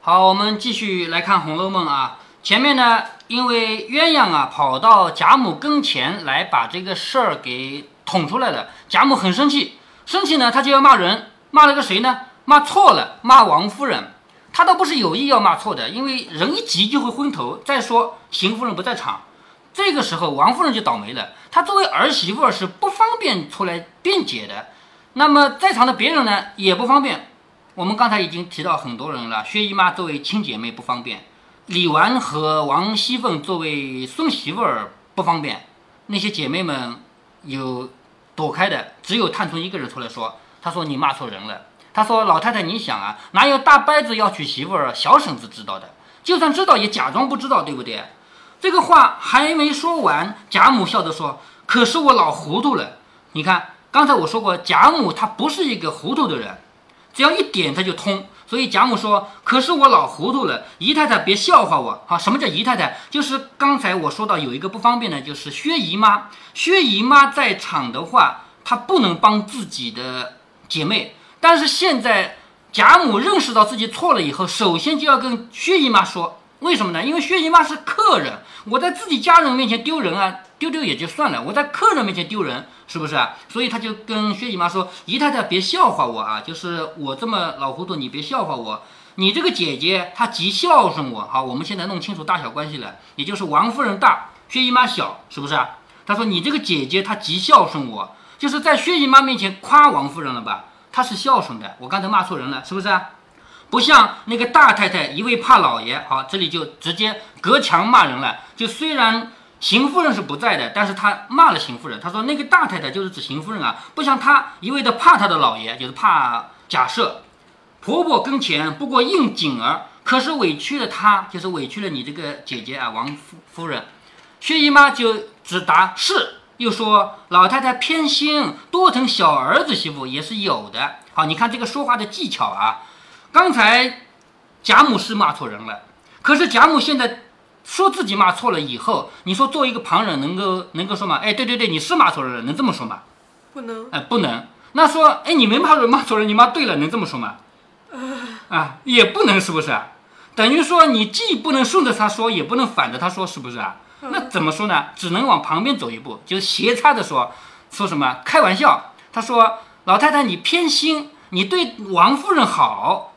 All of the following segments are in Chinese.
好，我们继续来看《红楼梦》啊。前面呢，因为鸳鸯啊跑到贾母跟前来把这个事儿给捅出来了，贾母很生气，生气呢，她就要骂人，骂了个谁呢？骂错了，骂王夫人。她倒不是有意要骂错的，因为人一急就会昏头。再说邢夫人不在场，这个时候王夫人就倒霉了。她作为儿媳妇是不方便出来辩解的，那么在场的别人呢也不方便。我们刚才已经提到很多人了，薛姨妈作为亲姐妹不方便，李纨和王熙凤作为孙媳妇儿不方便。那些姐妹们有躲开的，只有探春一个人出来说：“她说你骂错人了。”他说：“老太太，你想啊，哪有大伯子要娶媳妇儿，小婶子知道的？就算知道，也假装不知道，对不对？”这个话还没说完，贾母笑着说：“可是我老糊涂了。你看，刚才我说过，贾母她不是一个糊涂的人，只要一点它就通。所以贾母说：‘可是我老糊涂了，姨太太别笑话我。’好，什么叫姨太太？就是刚才我说到有一个不方便的，就是薛姨妈。薛姨妈在场的话，她不能帮自己的姐妹。”但是现在贾母认识到自己错了以后，首先就要跟薛姨妈说，为什么呢？因为薛姨妈是客人，我在自己家人面前丢人啊，丢丢也就算了，我在客人面前丢人，是不是啊？所以他就跟薛姨妈说：“姨太太别笑话我啊，就是我这么老糊涂，你别笑话我。你这个姐姐她极孝顺我。好，我们现在弄清楚大小关系了，也就是王夫人大，薛姨妈小，是不是啊？他说你这个姐姐她极孝顺我，就是在薛姨妈面前夸王夫人了吧？”她是孝顺的，我刚才骂错人了，是不是啊？不像那个大太太一味怕老爷，好，这里就直接隔墙骂人了。就虽然邢夫人是不在的，但是他骂了邢夫人，他说那个大太太就是指邢夫人啊，不像她一味的怕她的老爷，就是怕假设婆婆跟前不过应景儿，可是委屈了她，就是委屈了你这个姐姐啊，王夫夫人。薛姨妈就只答是。又说老太太偏心，多疼小儿子媳妇也是有的。好，你看这个说话的技巧啊。刚才贾母是骂错人了，可是贾母现在说自己骂错了以后，你说作为一个旁人能够能够说吗？哎，对对对，你是骂错人了，能这么说吗？不能。哎，不能。那说，哎，你没骂错骂错人，你骂对了，能这么说吗？啊，也不能，是不是？等于说你既不能顺着他说，也不能反着他说，是不是啊？那怎么说呢？只能往旁边走一步，就是斜插着说，说什么开玩笑。他说：“老太太，你偏心，你对王夫人好，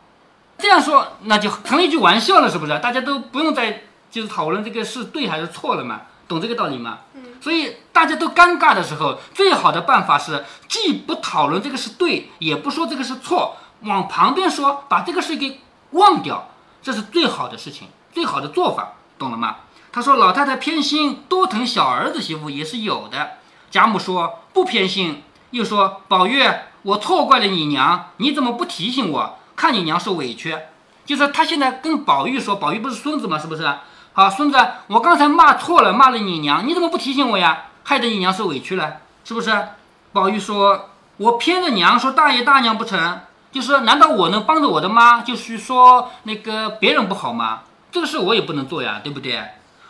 这样说那就成了一句玩笑了，是不是？大家都不用再就是讨论这个是对还是错了嘛？懂这个道理吗？嗯。所以大家都尴尬的时候，最好的办法是既不讨论这个是对，也不说这个是错，往旁边说，把这个事给忘掉，这是最好的事情，最好的做法，懂了吗？”他说：“老太太偏心，多疼小儿子媳妇也是有的。”贾母说：“不偏心。”又说：“宝玉，我错怪了你娘，你怎么不提醒我？看你娘受委屈。”就是他现在跟宝玉说：“宝玉不是孙子吗？是不是？好，孙子，我刚才骂错了，骂了你娘，你怎么不提醒我呀？害得你娘受委屈了，是不是？”宝玉说：“我偏着娘说大爷大娘不成？就是难道我能帮着我的妈，就是说那个别人不好吗？这个事我也不能做呀，对不对？”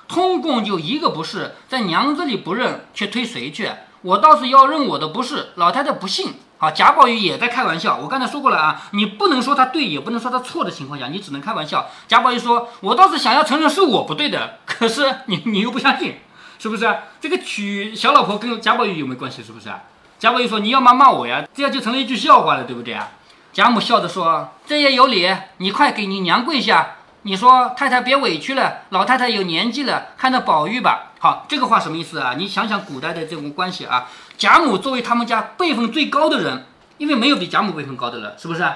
通共就一个不是，在娘这里不认，却推谁去？我倒是要认我的不是。老太太不信。好，贾宝玉也在开玩笑。我刚才说过了啊，你不能说他对，也不能说他错的情况下，你只能开玩笑。贾宝玉说：“我倒是想要承认是我不对的，可是你你又不相信，是不是？这个娶小老婆跟贾宝玉有没有关系？是不是？”贾宝玉说：“你要骂骂我呀，这样就成了一句笑话了，对不对啊？”贾母笑着说：“这也有理，你快给你娘跪下。”你说太太别委屈了，老太太有年纪了，看到宝玉吧。好，这个话什么意思啊？你想想古代的这种关系啊。贾母作为他们家辈分最高的人，因为没有比贾母辈分高的了，是不是？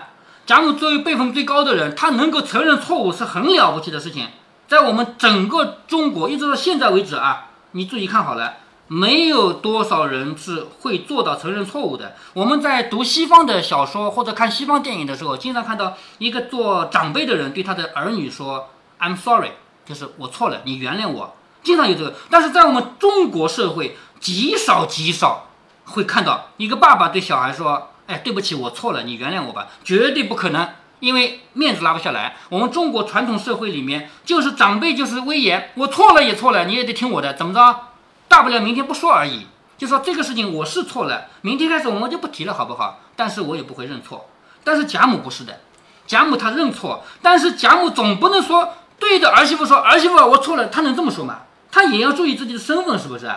贾母作为辈分最高的人，她能够承认错误是很了不起的事情。在我们整个中国一直到现在为止啊，你注意看好了。没有多少人是会做到承认错误的。我们在读西方的小说或者看西方电影的时候，经常看到一个做长辈的人对他的儿女说 “I'm sorry”，就是我错了，你原谅我。经常有这个，但是在我们中国社会，极少极少会看到一个爸爸对小孩说：“哎，对不起，我错了，你原谅我吧。”绝对不可能，因为面子拉不下来。我们中国传统社会里面，就是长辈就是威严，我错了也错了，你也得听我的，怎么着？大不了明天不说而已，就说这个事情我是错了，明天开始我们就不提了，好不好？但是我也不会认错。但是贾母不是的，贾母她认错，但是贾母总不能说对着儿媳妇说儿媳妇我错了，她能这么说吗？她也要注意自己的身份，是不是？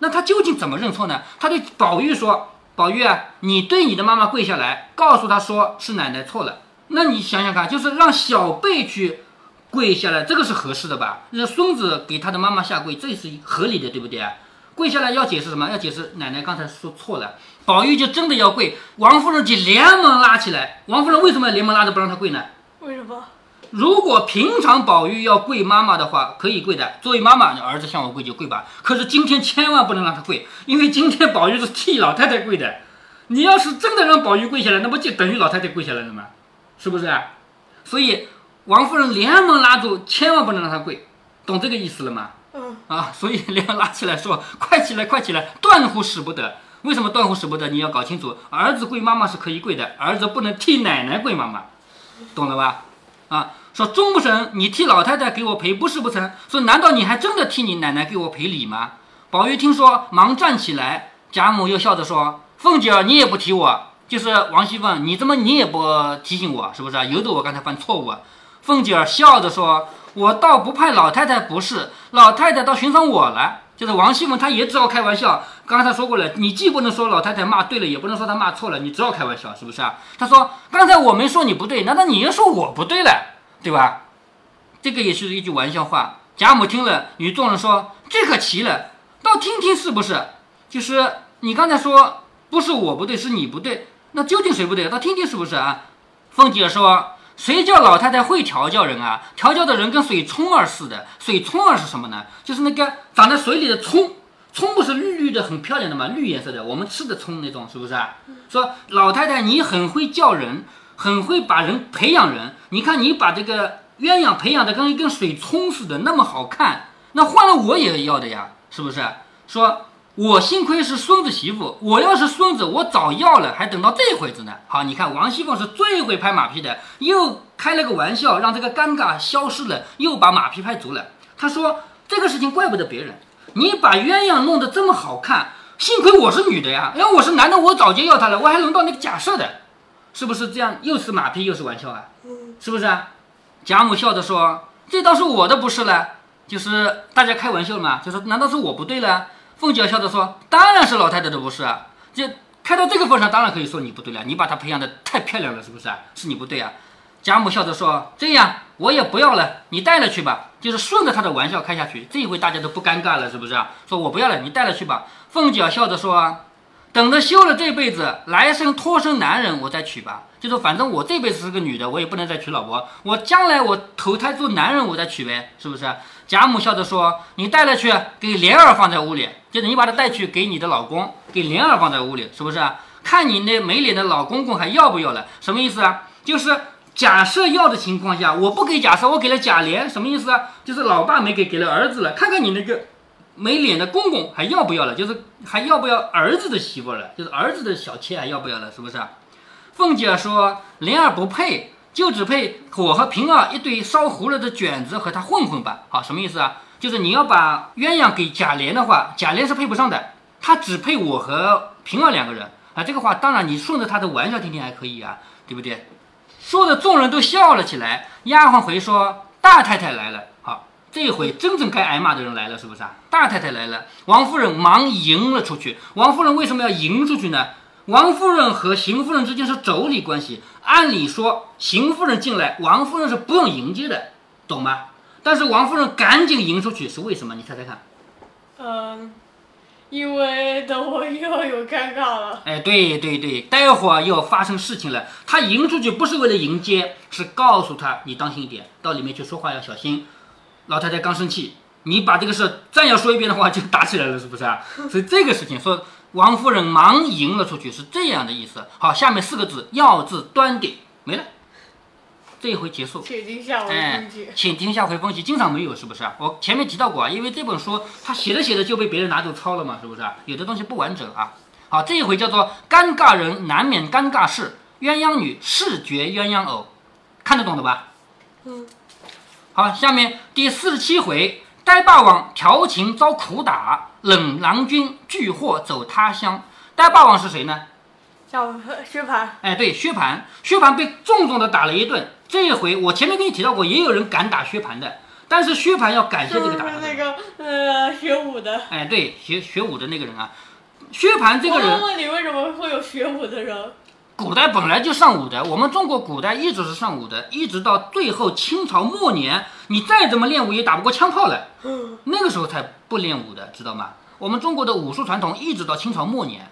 那他究竟怎么认错呢？他对宝玉说：“宝玉啊，你对你的妈妈跪下来，告诉她说是奶奶错了。那你想想看，就是让小辈去跪下来，这个是合适的吧？让孙子给他的妈妈下跪，这是合理的，对不对？跪下来要解释什么？要解释奶奶刚才说错了。宝玉就真的要跪，王夫人就连忙拉起来。王夫人为什么要连忙拉着不让他跪呢？为什么？如果平常宝玉要跪妈妈的话，可以跪的。作为妈妈，你儿子向我跪就跪吧。可是今天千万不能让他跪，因为今天宝玉是替老太太跪的。你要是真的让宝玉跪下来，那不就等于老太太跪下来了吗？是不是啊？所以王夫人连忙拉住，千万不能让他跪，懂这个意思了吗？嗯，啊，所以连忙拉起来说：“快起来，快起来，断乎使不得。”为什么断乎使不得？你要搞清楚，儿子跪妈妈是可以跪的，儿子不能替奶奶跪妈妈，懂了吧？啊，说钟不成，你替老太太给我赔不是不成？说难道你还真的替你奶奶给我赔礼吗？宝玉听说，忙站起来。贾母又笑着说：“凤姐儿，你也不提我，就是王熙凤，你怎么你也不提醒我，是不是？由得我刚才犯错误？”凤姐儿笑着说：“我倒不怕老太太不是，老太太倒寻上我了。”就是王熙凤，她也只好开玩笑。刚才说过了，你既不能说老太太骂对了，也不能说她骂错了，你只好开玩笑，是不是啊？她说：“刚才我没说你不对，难道你又说我不对了，对吧？”这个也是一句玩笑话。贾母听了，与众人说：“这可奇了，倒听听是不是？就是你刚才说不是我不对，是你不对，那究竟谁不对？倒听听是不是啊？”凤姐说。谁叫老太太会调教人啊？调教的人跟水葱儿似的。水葱儿是什么呢？就是那个长在水里的葱。葱不是绿绿的，很漂亮的吗？绿颜色的，我们吃的葱那种，是不是啊？说老太太你很会教人，很会把人培养人。你看你把这个鸳鸯培养的跟一根水葱似的，那么好看。那换了我也要的呀，是不是？说。我幸亏是孙子媳妇，我要是孙子，我早要了，还等到这会子呢。好，你看王熙凤是最会拍马屁的，又开了个玩笑，让这个尴尬消失了，又把马屁拍足了。她说这个事情怪不得别人，你把鸳鸯弄得这么好看，幸亏我是女的呀，要我是男的，我早就要她了，我还轮到那个假设的，是不是这样？又是马屁又是玩笑啊？是不是啊？贾母笑着说：“这倒是我的不是了，就是大家开玩笑嘛，就说难道是我不对了？”凤姐笑着说：“当然是老太太的不是啊，就开到这个份上，当然可以说你不对了。你把她培养的太漂亮了，是不是啊？是你不对啊。”贾母笑着说：“这样我也不要了，你带了去吧。”就是顺着他的玩笑开下去，这一回大家都不尴尬了，是不是啊？说我不要了，你带了去吧。凤姐笑着说：“等着休了这辈子，来生托生男人，我再娶吧。就说反正我这辈子是个女的，我也不能再娶老婆。我将来我投胎做男人，我再娶呗，是不是？”贾母笑着说：“你带了去，给莲儿放在屋里。就是你把她带去给你的老公，给莲儿放在屋里，是不是？看你那没脸的老公公还要不要了？什么意思啊？就是假设要的情况下，我不给假设，我给了贾琏，什么意思啊？就是老爸没给，给了儿子了。看看你那个没脸的公公还要不要了？就是还要不要儿子的媳妇了？就是儿子的小妾还要不要了？是不是？”凤姐说：“莲儿不配。”就只配我和平儿一对烧糊了的卷子和他混混吧。好，什么意思啊？就是你要把鸳鸯给贾琏的话，贾琏是配不上的，他只配我和平儿两个人啊。这个话当然你顺着他的玩笑听听还可以啊，对不对？说的众人都笑了起来。丫鬟回说：“大太太来了。”好，这回真正该挨骂的人来了，是不是啊？大太太来了，王夫人忙迎了出去。王夫人为什么要迎出去呢？王夫人和邢夫人之间是妯娌关系，按理说邢夫人进来，王夫人是不用迎接的，懂吗？但是王夫人赶紧迎出去，是为什么？你猜猜看。嗯，因为等会又有尴尬了。哎，对对对，待会儿又要发生事情了。她迎出去不是为了迎接，是告诉她你当心一点，到里面去说话要小心。老太太刚生气，你把这个事再要说一遍的话，就打起来了，是不是啊？所以这个事情说。王夫人忙迎了出去，是这样的意思。好，下面四个字“要字端点”没了，这一回结束。请听下回分析。请听下回分析，经常没有是不是啊？我前面提到过啊，因为这本书它写着写着就被别人拿走抄了嘛，是不是啊？有的东西不完整啊。好，这一回叫做“尴尬人难免尴尬事”，鸳鸯女视觉鸳鸯偶，看得懂的吧？嗯。好，下面第四十七回。呆霸王调情遭苦打，冷郎君拒祸走他乡。呆霸王是谁呢？叫薛蟠，哎，对，薛蟠，薛蟠被重重的打了一顿。这一回我前面跟你提到过，也有人敢打薛蟠的，但是薛蟠要感谢这个打他的人。那个呃学武的？哎，对，学学武的那个人啊，薛蟠这个我人问问你，为什么会有学武的人？古代本来就尚武的，我们中国古代一直是尚武的，一直到最后清朝末年，你再怎么练武也打不过枪炮了，那个时候才不练武的，知道吗？我们中国的武术传统一直到清朝末年，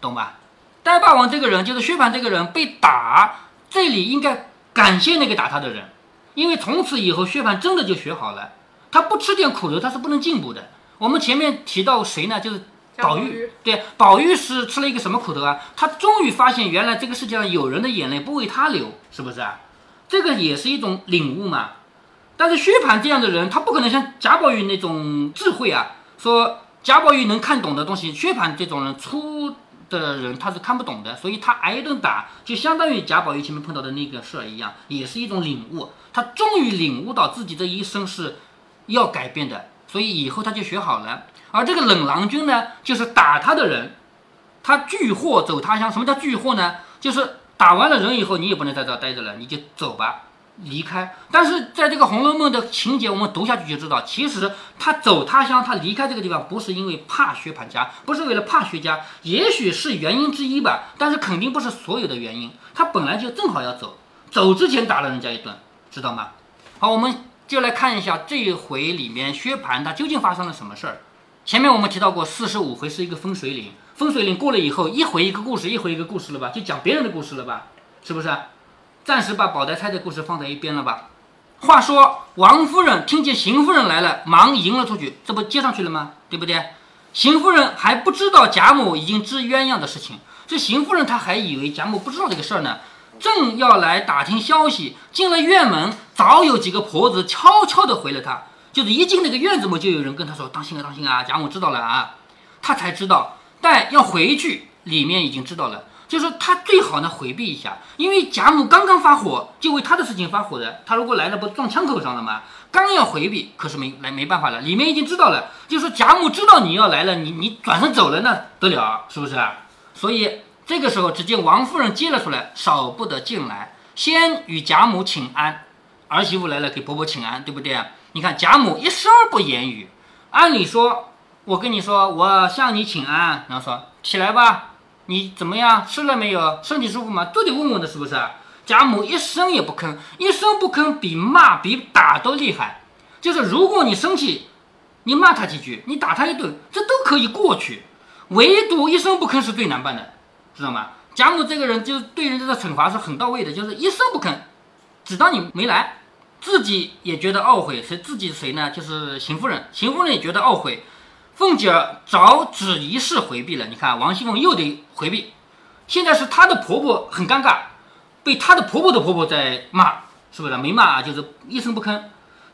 懂吧？呆霸王这个人就是薛蟠这个人被打，这里应该感谢那个打他的人，因为从此以后薛蟠真的就学好了，他不吃点苦头他是不能进步的。我们前面提到谁呢？就是宝玉对，宝玉是吃了一个什么苦头啊？他终于发现，原来这个世界上有人的眼泪不为他流，是不是啊？这个也是一种领悟嘛。但是薛蟠这样的人，他不可能像贾宝玉那种智慧啊，说贾宝玉能看懂的东西，薛蟠这种人粗的人他是看不懂的，所以他挨一顿打，就相当于贾宝玉前面碰到的那个事儿一样，也是一种领悟。他终于领悟到自己这一生是要改变的，所以以后他就学好了。而这个冷郎君呢，就是打他的人，他拒货走他乡。什么叫拒货呢？就是打完了人以后，你也不能在这儿待着了，你就走吧，离开。但是在这个《红楼梦》的情节，我们读下去就知道，其实他走他乡，他离开这个地方，不是因为怕薛蟠家，不是为了怕薛家，也许是原因之一吧，但是肯定不是所有的原因。他本来就正好要走，走之前打了人家一顿，知道吗？好，我们就来看一下这一回里面薛蟠他究竟发生了什么事儿。前面我们提到过，四十五回是一个分水岭，分水岭过了以后，一回一个故事，一回一个故事了吧，就讲别人的故事了吧，是不是？暂时把宝黛钗的故事放在一边了吧。话说王夫人听见邢夫人来了，忙迎了出去，这不接上去了吗？对不对？邢夫人还不知道贾母已经知鸳鸯的事情，这邢夫人她还以为贾母不知道这个事儿呢，正要来打听消息，进了院门，早有几个婆子悄悄地回了她。就是一进那个院子嘛，就有人跟他说：“当心啊，当心啊！”贾母知道了啊，他才知道，但要回去，里面已经知道了。就是他最好呢回避一下，因为贾母刚刚发火，就为他的事情发火的。他如果来了，不撞枪口上了吗？刚要回避，可是没来没办法了，里面已经知道了。就是贾母知道你要来了，你你转身走了，那得了，是不是？所以这个时候，只见王夫人接了出来，少不得进来，先与贾母请安。儿媳妇来了，给婆婆请安，对不对啊？你看贾母一声不言语，按理说，我跟你说，我向你请安，然后说起来吧，你怎么样？吃了没有？身体舒服吗？都得问问的，是不是？贾母一声也不吭，一声不吭比骂比打都厉害。就是如果你生气，你骂他几句，你打他一顿，这都可以过去，唯独一声不吭是最难办的，知道吗？贾母这个人就是对人家的惩罚是很到位的，就是一声不吭，只当你没来。自己也觉得懊悔，谁自己谁呢？就是邢夫人，邢夫人也觉得懊悔。凤姐儿早只一事回避了，你看王熙凤又得回避，现在是她的婆婆很尴尬，被她的婆婆的婆婆在骂，是不是？没骂啊，就是一声不吭。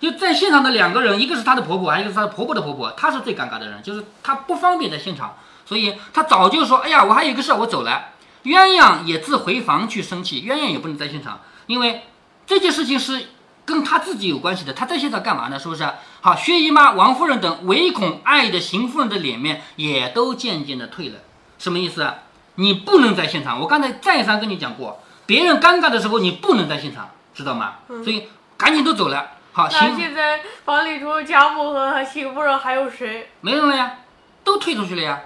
就在现场的两个人，一个是她的婆婆，还有一个是她的婆婆的婆婆，她是最尴尬的人，就是她不方便在现场，所以她早就说：“哎呀，我还有一个事，我走了。”鸳鸯也自回房去生气，鸳鸯也不能在现场，因为这件事情是。跟他自己有关系的，他在现场干嘛呢？是不是？好，薛姨妈、王夫人等唯恐碍的邢夫人的脸面也都渐渐的退了。什么意思啊？你不能在现场。我刚才再三跟你讲过，别人尴尬的时候你不能在现场，知道吗？所以赶紧都走了。好，那邢现在房里除了贾母和邢夫人还有谁？没人了呀，都退出去了呀，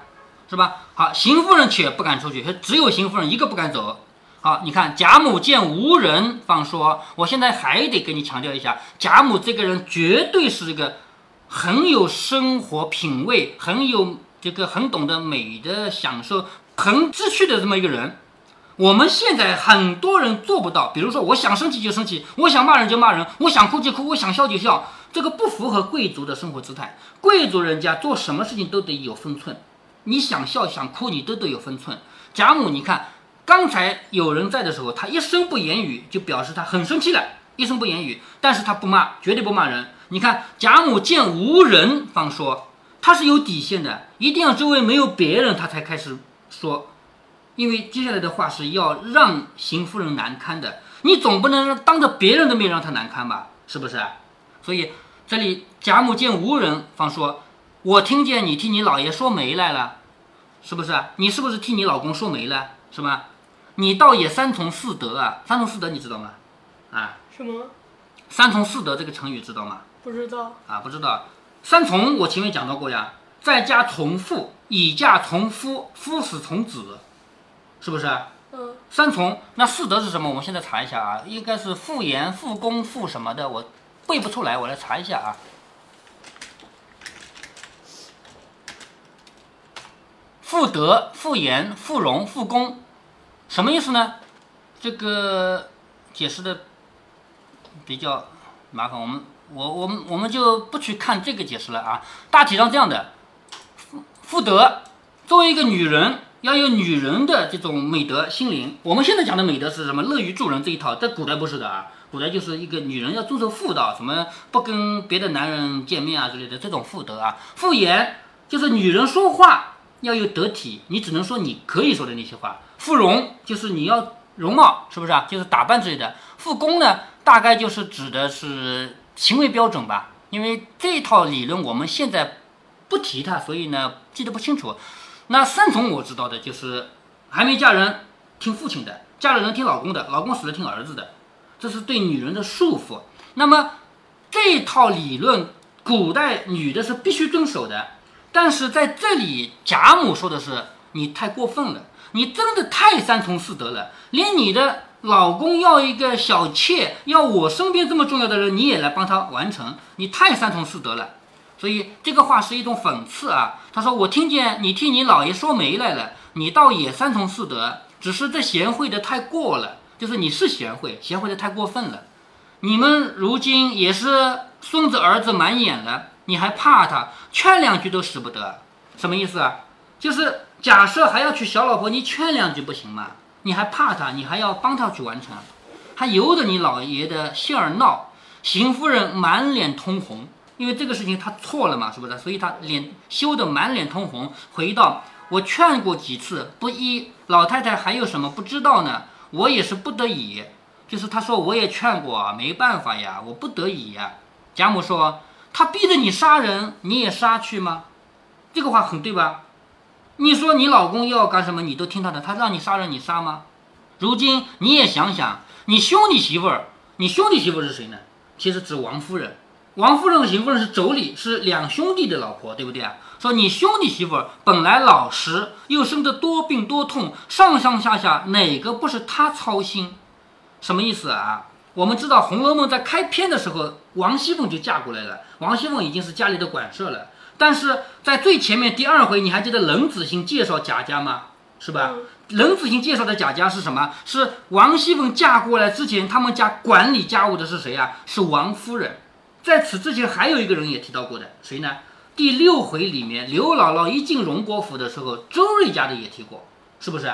是吧？好，邢夫人却不敢出去，只有邢夫人一个不敢走。好，你看贾母见无人，方说：“我现在还得跟你强调一下，贾母这个人绝对是一个很有生活品味、很有这个很懂得美的享受、很知趣的这么一个人。我们现在很多人做不到，比如说我想生气就生气，我想骂人就骂人，我想哭就哭，我想笑就笑，这个不符合贵族的生活姿态。贵族人家做什么事情都得有分寸，你想笑想哭你都得有分寸。贾母，你看。”刚才有人在的时候，他一声不言语，就表示他很生气了，一声不言语。但是他不骂，绝对不骂人。你看贾母见无人，方说他是有底线的，一定要周围没有别人，他才开始说。因为接下来的话是要让邢夫人难堪的，你总不能当着别人的面让她难堪吧？是不是？所以这里贾母见无人，方说，我听见你替你老爷说媒来了，是不是？你是不是替你老公说媒了？是吧？你倒也三从四德啊，三从四德你知道吗？啊，什么？三从四德这个成语知道吗？不知道。啊，不知道。三从我前面讲到过呀，在家从父，以嫁从夫，夫死从子，是不是？嗯，三从，那四德是什么？我们现在查一下啊，应该是父言、父恭、父什么的，我背不出来，我来查一下啊。父德、父言、父荣、父恭，什么意思呢？这个解释的比较麻烦，我们我我们我们就不去看这个解释了啊。大体上这样的，妇德作为一个女人，要有女人的这种美德心灵。我们现在讲的美德是什么？乐于助人这一套，在古代不是的啊。古代就是一个女人要遵守妇道，什么不跟别的男人见面啊之类的，这种妇德啊。妇言就是女人说话要有得体，你只能说你可以说的那些话。富容就是你要容貌，是不是啊？就是打扮之类的。富恭呢，大概就是指的是行为标准吧。因为这套理论我们现在不提它，所以呢记得不清楚。那三从我知道的就是还没嫁人听父亲的，嫁了人听老公的，老公死了听儿子的，这是对女人的束缚。那么这套理论，古代女的是必须遵守的。但是在这里，贾母说的是你太过分了，你真的太三从四德了，连你的老公要一个小妾，要我身边这么重要的人，你也来帮他完成，你太三从四德了。所以这个话是一种讽刺啊。他说我听见你替你姥爷说媒来了，你倒也三从四德，只是这贤惠的太过了，就是你是贤惠，贤惠的太过分了。你们如今也是孙子儿子满眼了。你还怕他，劝两句都使不得，什么意思啊？就是假设还要娶小老婆，你劝两句不行吗？你还怕他，你还要帮他去完成，还由得你老爷的性儿闹。邢夫人满脸通红，因为这个事情她错了嘛，是不是？所以她脸羞得满脸通红。回道：我劝过几次不依，老太太还有什么不知道呢？我也是不得已，就是她说我也劝过，没办法呀，我不得已呀。贾母说。他逼着你杀人，你也杀去吗？这个话很对吧？你说你老公要干什么，你都听他的。他让你杀人，你杀吗？如今你也想想，你兄弟媳妇儿，你兄弟媳妇儿是谁呢？其实指王夫人。王夫人和邢夫人是妯娌，是两兄弟的老婆，对不对啊？说你兄弟媳妇本来老实，又生得多病多痛，上上下下哪个不是他操心？什么意思啊？我们知道《红楼梦》在开篇的时候，王熙凤就嫁过来了。王熙凤已经是家里的管事了。但是在最前面第二回，你还记得冷子兴介绍贾家吗？是吧？冷子兴介绍的贾家是什么？是王熙凤嫁过来之前，他们家管理家务的是谁啊？是王夫人。在此之前，还有一个人也提到过的，谁呢？第六回里面，刘姥姥一进荣国府的时候，周瑞家的也提过，是不是？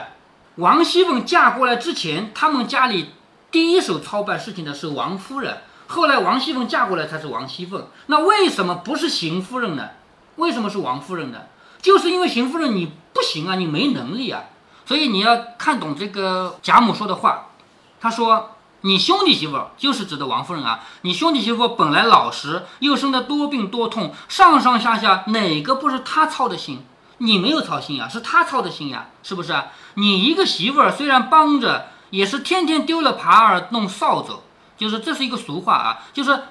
王熙凤嫁过来之前，他们家里。第一手操办事情的是王夫人，后来王熙凤嫁过来才是王熙凤。那为什么不是邢夫人呢？为什么是王夫人呢？就是因为邢夫人你不行啊，你没能力啊，所以你要看懂这个贾母说的话。她说：“你兄弟媳妇就是指的王夫人啊，你兄弟媳妇本来老实，又生得多病多痛，上上下下哪个不是她操的心？你没有操心呀，是她操的心呀，是不是？你一个媳妇儿虽然帮着。”也是天天丢了耙儿弄扫帚，就是这是一个俗话啊，就是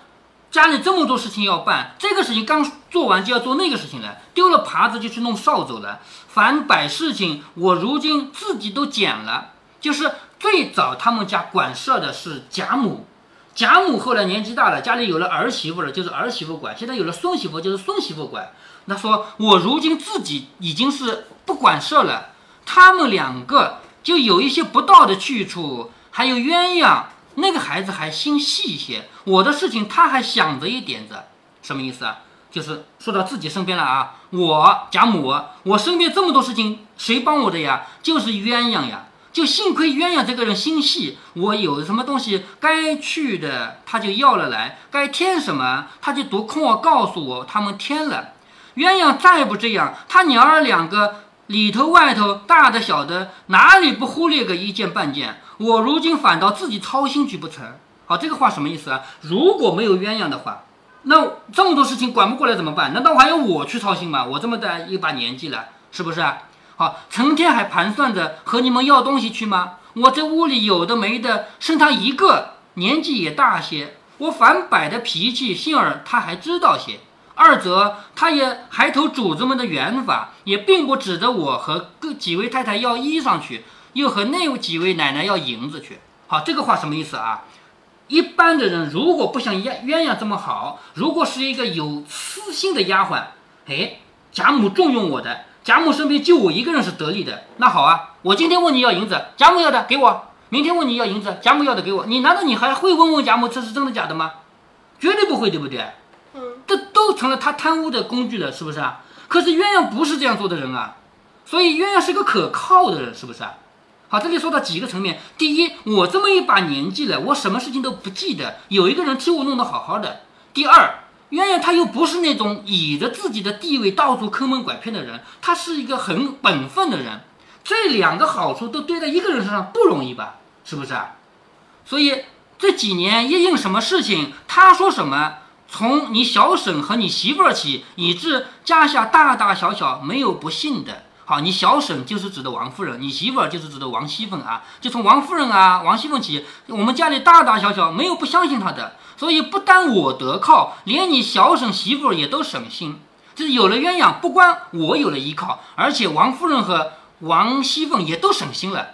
家里这么多事情要办，这个事情刚做完就要做那个事情了，丢了耙子就去弄扫帚了。凡百事情，我如今自己都捡了。就是最早他们家管事的是贾母，贾母后来年纪大了，家里有了儿媳妇了，就是儿媳妇管；现在有了孙媳妇，就是孙媳妇管。那说我如今自己已经是不管事了，他们两个。就有一些不道的去处，还有鸳鸯那个孩子还心细一些，我的事情他还想着一点子，什么意思啊？就是说到自己身边了啊，我贾母，我身边这么多事情，谁帮我的呀？就是鸳鸯呀，就幸亏鸳鸯这个人心细，我有什么东西该去的，他就要了来，该添什么，他就读空我告诉我，他们添了。鸳鸯再不这样，他娘儿两个。里头外头大的小的哪里不忽略个一件半件？我如今反倒自己操心去不成？好，这个话什么意思啊？如果没有鸳鸯的话，那这么多事情管不过来怎么办？难道还要我去操心吗？我这么大一把年纪了，是不是？好，好，成天还盘算着和你们要东西去吗？我这屋里有的没的，剩他一个，年纪也大些。我反摆的脾气，幸而他还知道些。二则他也还投主子们的缘法，也并不指着我和各几位太太要衣裳去，又和那几位奶奶要银子去。好，这个话什么意思啊？一般的人如果不像鸳鸳鸯这么好，如果是一个有私心的丫鬟，哎，贾母重用我的，贾母身边就我一个人是得力的，那好啊，我今天问你要银子，贾母要的给我；明天问你要银子，贾母要的给我。你难道你还会问问贾母这是真的假的吗？绝对不会，对不对？嗯，这都成了他贪污的工具了，是不是啊？可是鸳鸯不是这样做的人啊，所以鸳鸯是个可靠的人，是不是啊？好，这里说到几个层面。第一，我这么一把年纪了，我什么事情都不记得，有一个人替我弄得好好的。第二，鸳鸯他又不是那种倚着自己的地位到处坑蒙拐骗的人，他是一个很本分的人。这两个好处都堆在一个人身上不容易吧？是不是啊？所以这几年一应什么事情，他说什么。从你小婶和你媳妇儿起，以致家下大大小小没有不信的。好，你小婶就是指的王夫人，你媳妇儿就是指的王熙凤啊。就从王夫人啊、王熙凤起，我们家里大大小小没有不相信她的。所以不单我得靠，连你小婶媳妇儿也都省心。就是有了鸳鸯，不光我有了依靠，而且王夫人和王熙凤也都省心了。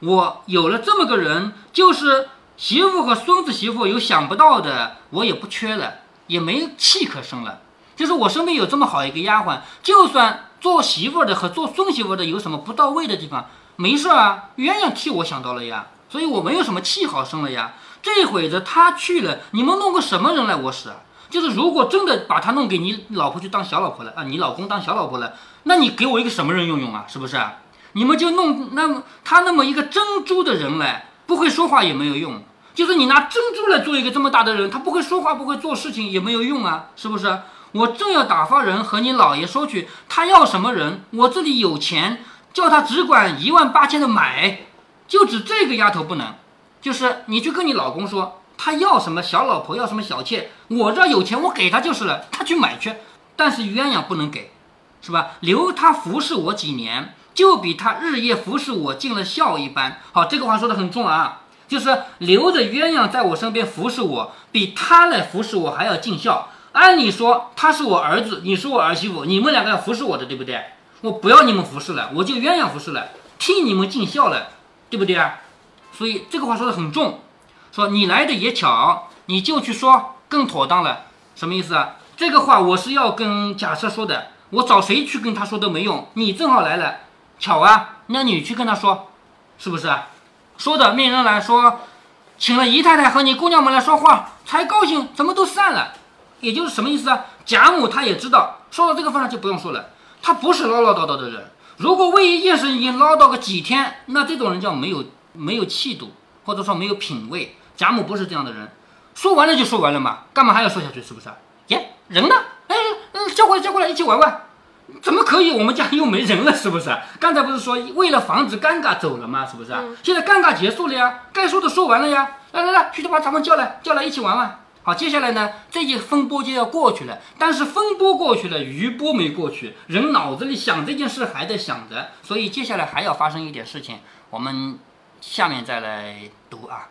我有了这么个人，就是媳妇和孙子媳妇有想不到的，我也不缺了。也没气可生了，就是我身边有这么好一个丫鬟，就算做媳妇的和做孙媳妇的有什么不到位的地方，没事啊，鸳鸯替我想到了呀，所以我没有什么气好生了呀。这会子他去了，你们弄个什么人来我使啊？就是如果真的把他弄给你老婆去当小老婆了啊，你老公当小老婆了，那你给我一个什么人用用啊？是不是？你们就弄那么他那么一个珍珠的人来，不会说话也没有用。就是你拿珍珠来做一个这么大的人，他不会说话，不会做事情，也没有用啊，是不是？我正要打发人和你老爷说去，他要什么人，我这里有钱，叫他只管一万八千的买，就指这个丫头不能。就是你去跟你老公说，他要什么小老婆，要什么小妾，我这有钱，我给他就是了，他去买去。但是鸳鸯不能给，是吧？留他服侍我几年，就比他日夜服侍我尽了孝一般。好，这个话说的很重啊。就是留着鸳鸯在我身边服侍我，比他来服侍我还要尽孝。按理说他是我儿子，你是我儿媳妇，你们两个要服侍我的，对不对？我不要你们服侍了，我就鸳鸯服侍了，替你们尽孝了，对不对啊？所以这个话说的很重，说你来的也巧，你就去说更妥当了，什么意思啊？这个话我是要跟贾赦说的，我找谁去跟他说都没用，你正好来了，巧啊，那你去跟他说，是不是啊？说的命人来说，请了姨太太和你姑娘们来说话，才高兴，怎么都散了？也就是什么意思啊？贾母她也知道，说到这个份上就不用说了，她不是唠唠叨叨的人。如果为一件事已经唠叨个几天，那这种人叫没有没有气度，或者说没有品位。贾母不是这样的人，说完了就说完了嘛，干嘛还要说下去？是不是？耶，人呢？哎，嗯，叫过来，叫过来，一起玩玩。怎么可以？我们家又没人了，是不是？刚才不是说为了防止尴尬走了吗？是不是？现在尴尬结束了呀，该说的说完了呀。来来来，去把咱们叫来，叫来一起玩玩。好，接下来呢，这些风波就要过去了。但是风波过去了，余波没过去，人脑子里想这件事还在想着，所以接下来还要发生一点事情。我们下面再来读啊。